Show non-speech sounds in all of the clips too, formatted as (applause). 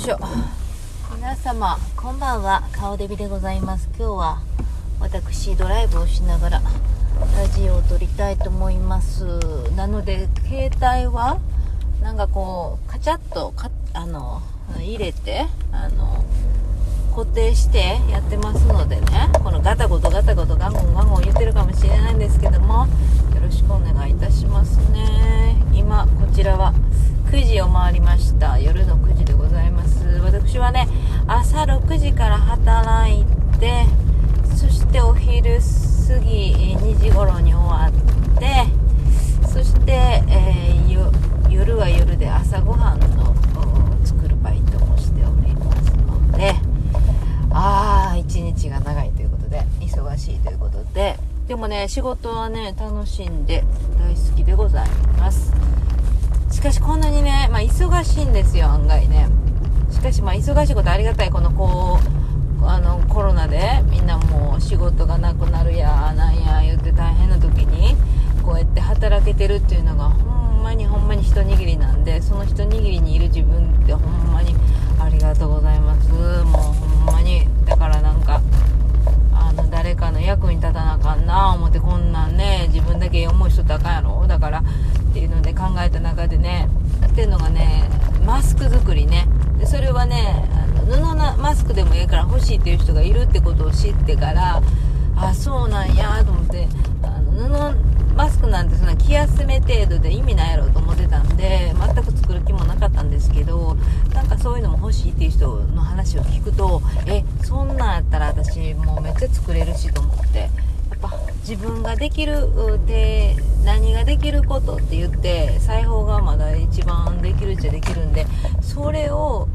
しょ。皆様こんばんは。顔デビでございます。今日は私ドライブをしながらラジオを撮りたいと思います。なので携帯はなんかこうカチャッとかあの入れてあの固定してやってますのでねこのガタゴトガタゴトガンゴンガンゴン言ってるかもしれないんですけどもよろしくお願いいたしますね今こちらは9時を回りました夜の9時でございます私はね朝6時から働いてそしてお昼過ぎ2時頃に終わってそして、えー、夜は夜で朝ごはんの作るバイトもしておりますのでああ一日が長いということで忙しいということででもね仕事はね楽しんで大好きでございます。しかしこんなにね、まあ、忙しいんですよ案外ね。しかしまあ忙しいことありがたいこのこうあのコロナでみんなもう仕事がなくなるやなんや言って大変な時にこうやって働けてるっていうのがほんまにほんまに一握りなんでその一握りにいる自分ってほんまにありがとうございます。もうほんまにだからなんかあの誰かの役に立たなあかんな思ってこんなんね自分だけ思う人ってあかんやろ。だからっていうので考えた中でねやってるのがねマスク作りね。でそれはね布のマスクでもええから欲しいっていう人がいるってことを知ってからあそうなんやと思ってあの布マスクなんてそんな気休め程度で意味ないやろと思ってたんで全く作る気もなかったんですけどなんかそういうのも欲しいっていう人の話を聞くとえそんなんやったら私もうめっちゃ作れるしと思ってやっぱ自分ができる手何ができることって言って裁縫がまだ一番できるっちゃできるんでそれを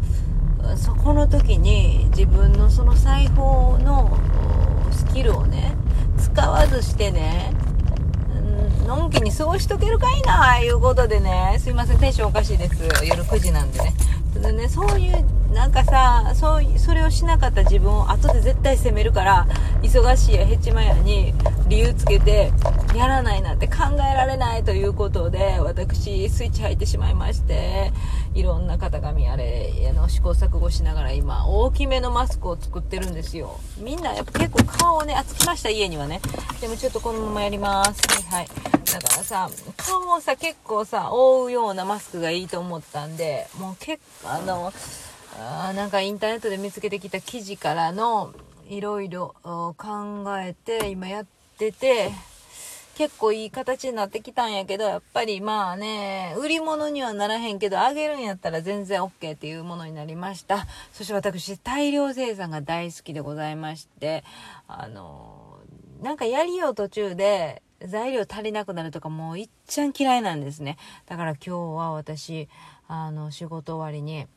そこの時に自分のその裁縫のスキルをね使わずしてねのんきに過ごしとけるかいなあいうことでね。すいませんテンションおかしいです。夜9時なんでね。でねそういうなんかさそうそれをしなかった自分を後で絶対責めるから忙しいやヘチマやに理由つけてやらないなんて考えられないということで私スイッチ入ってしまいましていろんな型紙あれの試行錯誤しながら今大きめのマスクを作ってるんですよ。みんなやっぱ結構顔をね厚きました家にはね。でもちょっとこのままやります。はいはい。だからさ顔をさ結構さ覆うようなマスクがいいと思ったんでもう結構あのあなんかインターネットで見つけてきた記事からのいろいろ考えて今やってて結構いい形になってきたんやけどやっぱりまあね売り物にはならへんけどあげるんやったら全然 OK っていうものになりました。そして私大量生産が大好きでございましてあのなんかやりよう途中で材料足りなくなるとかもういっちゃん嫌いなんですね。だから今日は私あの仕事終わりに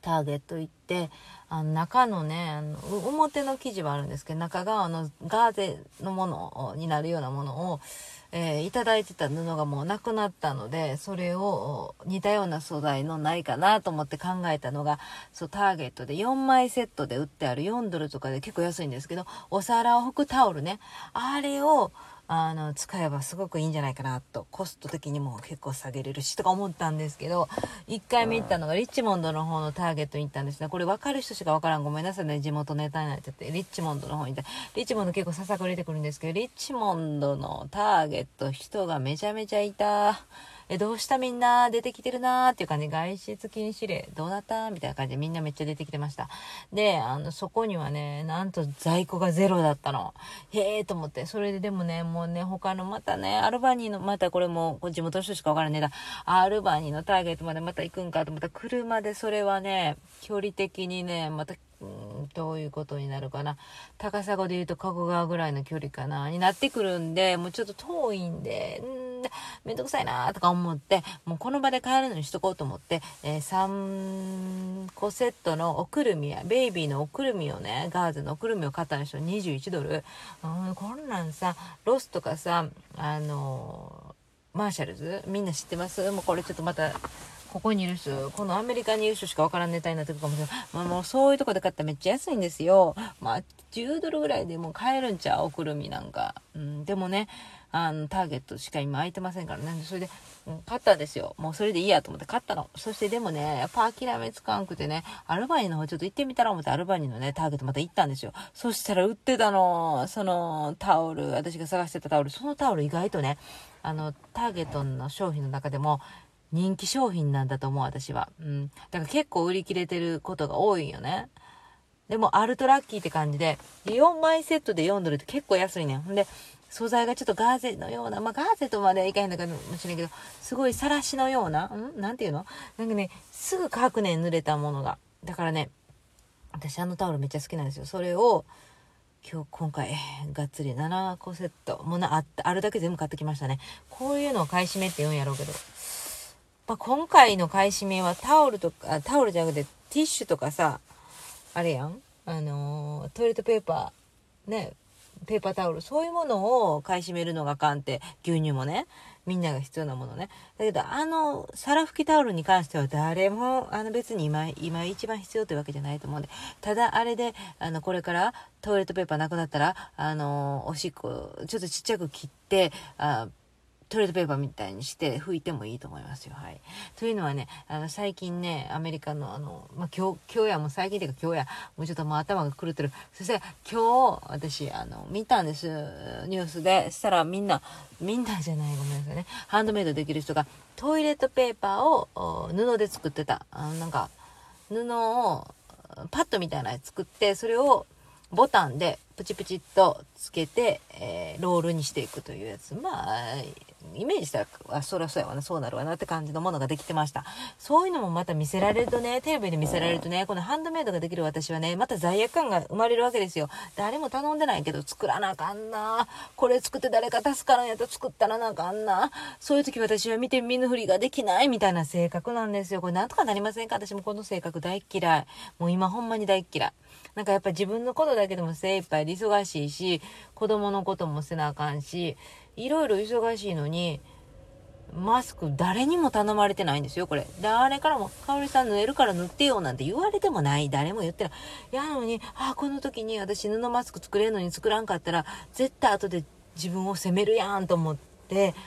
ターゲット行ってあの中のねあの表の生地はあるんですけど中側のガーゼのものになるようなものを、えー、いただいてた布がもうなくなったのでそれを似たような素材のないかなと思って考えたのがそうターゲットで4枚セットで売ってある4ドルとかで結構安いんですけどお皿を拭くタオルねあれをあの、使えばすごくいいんじゃないかなと、コスト的にも結構下げれるしとか思ったんですけど、1回目行ったのがリッチモンドの方のターゲットに行ったんですね。これ分かる人しか分からん。ごめんなさいね。地元ネタになっちゃって。リッチモンドの方に行った。リッチモンド結構ささくれてくるんですけど、リッチモンドのターゲット人がめちゃめちゃいた。え、どうしたみんな出てきてるなーっていう感じ、外出禁止令、どうなった？みたいな感じでみんなめっちゃ出てきてました。で、あの、そこにはね、なんと在庫がゼロだったの。へえーと思って。それででもね、もうね、他のまたね、アルバニーの、またこれも地元の人しかわからねえだ。アルバニーのターゲットまでまた行くんかと思ったら、車でそれはね、距離的にね、またうんどういうことになるかな高砂で言うと加古川ぐらいの距離かなになってくるんでもうちょっと遠いんでんめんどくさいなとか思ってもうこの場で買えるのにしとこうと思って、えー、3個セットのおくるみやベイビーのおくるみをねガーゼのおくるみを買ったんですよ21ドル、うん、こんなんさ Ross とかさあのー、 Marshalls？みんな知ってます？もうこれちょっとまたここにいる人、このアメリカにいる人しかわからんネタになってるかもしれない。まあ、もうそういうとこで買ったらめっちゃ安いんですよ。まあ、10ドルぐらいでもう買えるんちゃう？おくるみなんか。うん、でもね、あの、ターゲットしか今空いてませんからね。それで、うん、買ったんですよ。もうそれでいいやと思って買ったの。そしてでもね、やっぱ諦めつかんくてね、アルバニーの方ちょっと行ってみたら思ってアルバニーのね、ターゲットまた行ったんですよ。そしたら売ってたの、そのタオル、私が探してたタオル、そのタオル意外とね、あの、ターゲットの商品の中でも、人気商品なんだと思う、私は。うん。だから結構売り切れてることが多いよね。でも、アルトラッキーって感じで、4枚セットで4ドルって結構安いねん。ほんで、素材がちょっとガーゼのような、まあ、ガーゼとまではいかへんのかもしれんけど、すごいさらしのような、ん？なんていうの？なんかね、すぐ乾くねん、濡れたものが。だからね、私あのタオルめっちゃ好きなんですよ。それを、今日、今回、がっつり7個セット、もうな、あった、あるだけ全部買ってきましたね。こういうのを買い占めって言うんやろうけど。まあ、今回の買い占めはタオルとか、タオルじゃなくてティッシュとかさ、あれやん？あのー、トイレットペーパー、ね、ペーパータオル、そういうものを買い占めるのがあかんって、牛乳もね、みんなが必要なものね。だけど、あの、皿拭きタオルに関しては誰も、あの別に今、今一番必要というわけじゃないと思うんで、ただあれで、あの、これからトイレットペーパーなくなったら、あの、おしっこ、ちょっとちっちゃく切って、あトイレットペーパーみたいにして拭いてもいいと思いますよ。はい。というのはね、あの、最近ね、アメリカのあの、まあ、今日、今日やもう最近というか今日や、もうちょっともう頭が狂ってる。そして今日、私、あの、見たんです。ニュースで。そしたらみんな、みんなじゃない、ごめんなさいね。ハンドメイドできる人が、トイレットペーパーを布で作ってた。あの、なんか、布を、パッドみたいなやつ作って、それをボタンでプチプチっとつけて、えー、ロールにしていくというやつ。まあ、イメージしたら、あ、そりゃそうやわな、そうなるわなって感じのものができてました。そういうのもまた見せられるとね、テレビで見せられるとね、このハンドメイドができる私はね、また罪悪感が生まれるわけですよ。誰も頼んでないけど作らなあかんな。これ作って誰か助からんやったら作ったらなあかんな。そういう時私は見て見ぬふりができないみたいな性格なんですよ。これなんとかなりませんか？私もこの性格大嫌い。もう今ほんまに大嫌い。なんかやっぱ自分のことだけでも精一杯で忙しいし、子供のこともせなあかんし、いろいろ忙しいのに、マスク誰にも頼まれてないんですよ、これ。誰からも、かおりさん縫えるから塗ってよなんて言われてもない。誰も言ってない。やのに、あ、この時に私布マスク作れるのに作らんかったら、絶対後で自分を責めるやんと思って、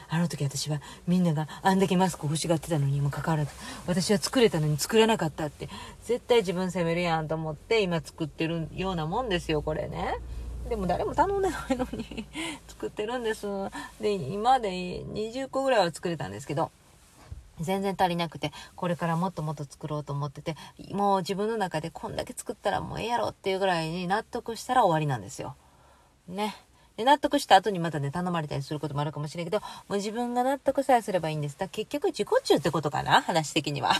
あの時私はみんながあんだけマスク欲しがってたのにもかかわらず、私は作れたのに作れなかったって、絶対自分責めるやんと思って今作ってるようなもんですよ、これね。でも誰も頼んでないのに (laughs) 作ってるんです。で、今で20個ぐらいは作れたんですけど、全然足りなくて、これからもっともっと作ろうと思ってて、もう自分の中でこんだけ作ったらもうええやろっていうぐらいに納得したら終わりなんですよ。ね。で、納得した後にまたね、頼まれたりすることもあるかもしれんけど、もう自分が納得さえすればいいんです。だ結局自己中ってことかな話的には。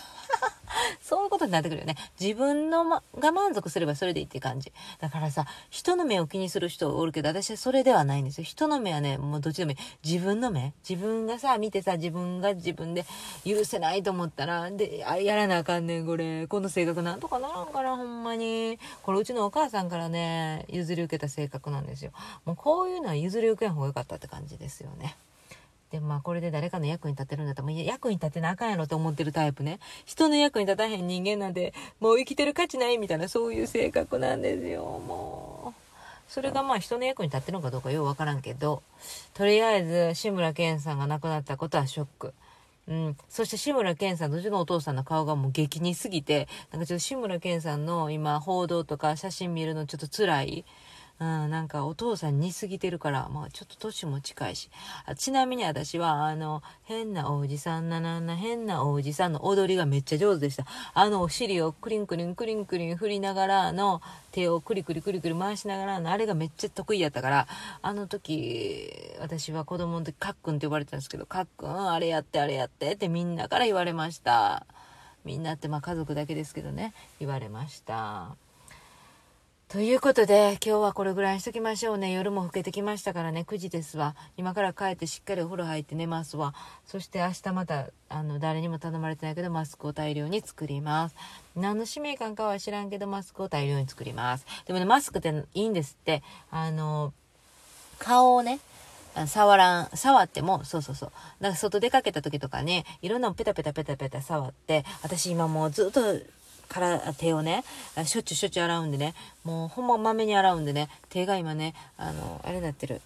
そういうことになってくるよね。自分の、ま、が満足すればそれでいいって感じ。だからさ、人の目を気にする人おるけど、私はそれではないんですよ。人の目はね、もうどっちでもいい。自分の目自分がさ、見てさ、自分が自分で許せないと思ったら、で、やらなあかんねん、これ。この性格なんとかならんかな、ほんまに。これうちのお母さんからね、譲り受けた性格なんですよ。もうこういうのは譲り受けん方がよかったって感じですよね。で、まあこれで誰かの役に立てるんだったら、もう役に立てなあかんやろと思ってるタイプね。人の役に立たへん人間なんて、もう生きてる価値ないみたいな、そういう性格なんですよ、もう。それがまあ人の役に立ってるのかどうかようわからんけど、とりあえず志村けんさんが亡くなったことはショック。うん。そして志村けんさん、うちのお父さんの顔がもう激似すぎて、なんかちょっと志村けんさんの今報道とか写真見るのちょっと辛い。うん、なんかお父さん似すぎてるから、まあちょっと年も近いし。あちなみに私は、あの、変なおじさんななな、変なおじさんの踊りがめっちゃ上手でした。あのお尻をクリンクリンクリンクリン振りながらの、手をクリクリクリクリ回しながらの、あれがめっちゃ得意やったから、あの時、私は子供の時、かっくんって呼ばれてたんですけど、かっくん、あれやってあれやってってみんなから言われました。みんなってまあ家族だけですけどね、言われました。ということで、今日はこれぐらいにしときましょうね。夜も更けてきましたからね、9時ですわ。今から帰ってしっかりお風呂入って寝ますわ。そして明日また、あの、誰にも頼まれてないけど、マスクを大量に作ります。何の使命感かは知らんけど、マスクを大量に作ります。でもね、マスクっていいんですって。あの、顔をね、触らん、触っても、そうそうそう。なんか外出かけた時とかね、いろんなペタペタペタペタ触って、私今もうずっとから手をね、しょっちゅうしょっちゅう洗うんでね、もうほんままめに洗うんでね、手が今ね、あの、あれなってる。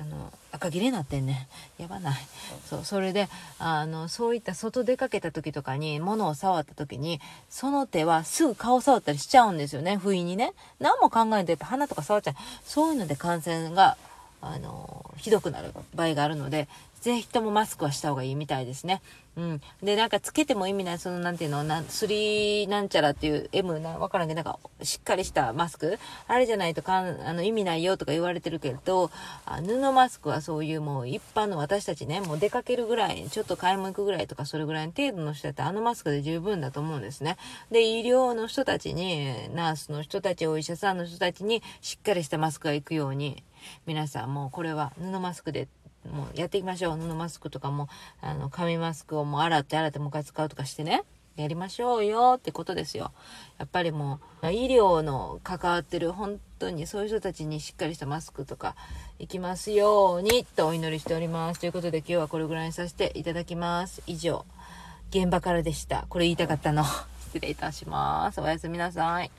あの赤切れになってんねやばない。そうそれであのそういった外出かけた時とかに物を触った時にその手はすぐ顔触ったりしちゃうんですよね不意にね。何も考えんとやっぱ鼻とか触っちゃう。そういうので感染があのひどくなる場合があるのでぜひともマスクはした方がいいみたいですね。うん。で、なんかつけても意味ない、その、なんていうの、な、3なんちゃらっていう M な、わからんけど、なんか、しっかりしたマスクあれじゃないとかん、あの、意味ないよとか言われてるけど、あ布マスクはそういうもう一般の私たちね、もう出かけるぐらい、ちょっと買い物行くぐらいとか、それぐらいの程度の人だってあのマスクで十分だと思うんですね。で、医療の人たちに、ナースの人たち、お医者さんの人たちに、しっかりしたマスクが行くように、皆さんもうこれは布マスクでもうやっていきましょう。布マスクとかも、あの、紙マスクをもう洗って洗ってもう一回使うとかしてね。やりましょうよってことですよ。やっぱりもう、医療の関わってる本当にそういう人たちにしっかりしたマスクとか行きますようにとお祈りしております。ということで今日はこれぐらいにさせていただきます。以上、現場からでした。これ言いたかったの。失礼いたします。おやすみなさい。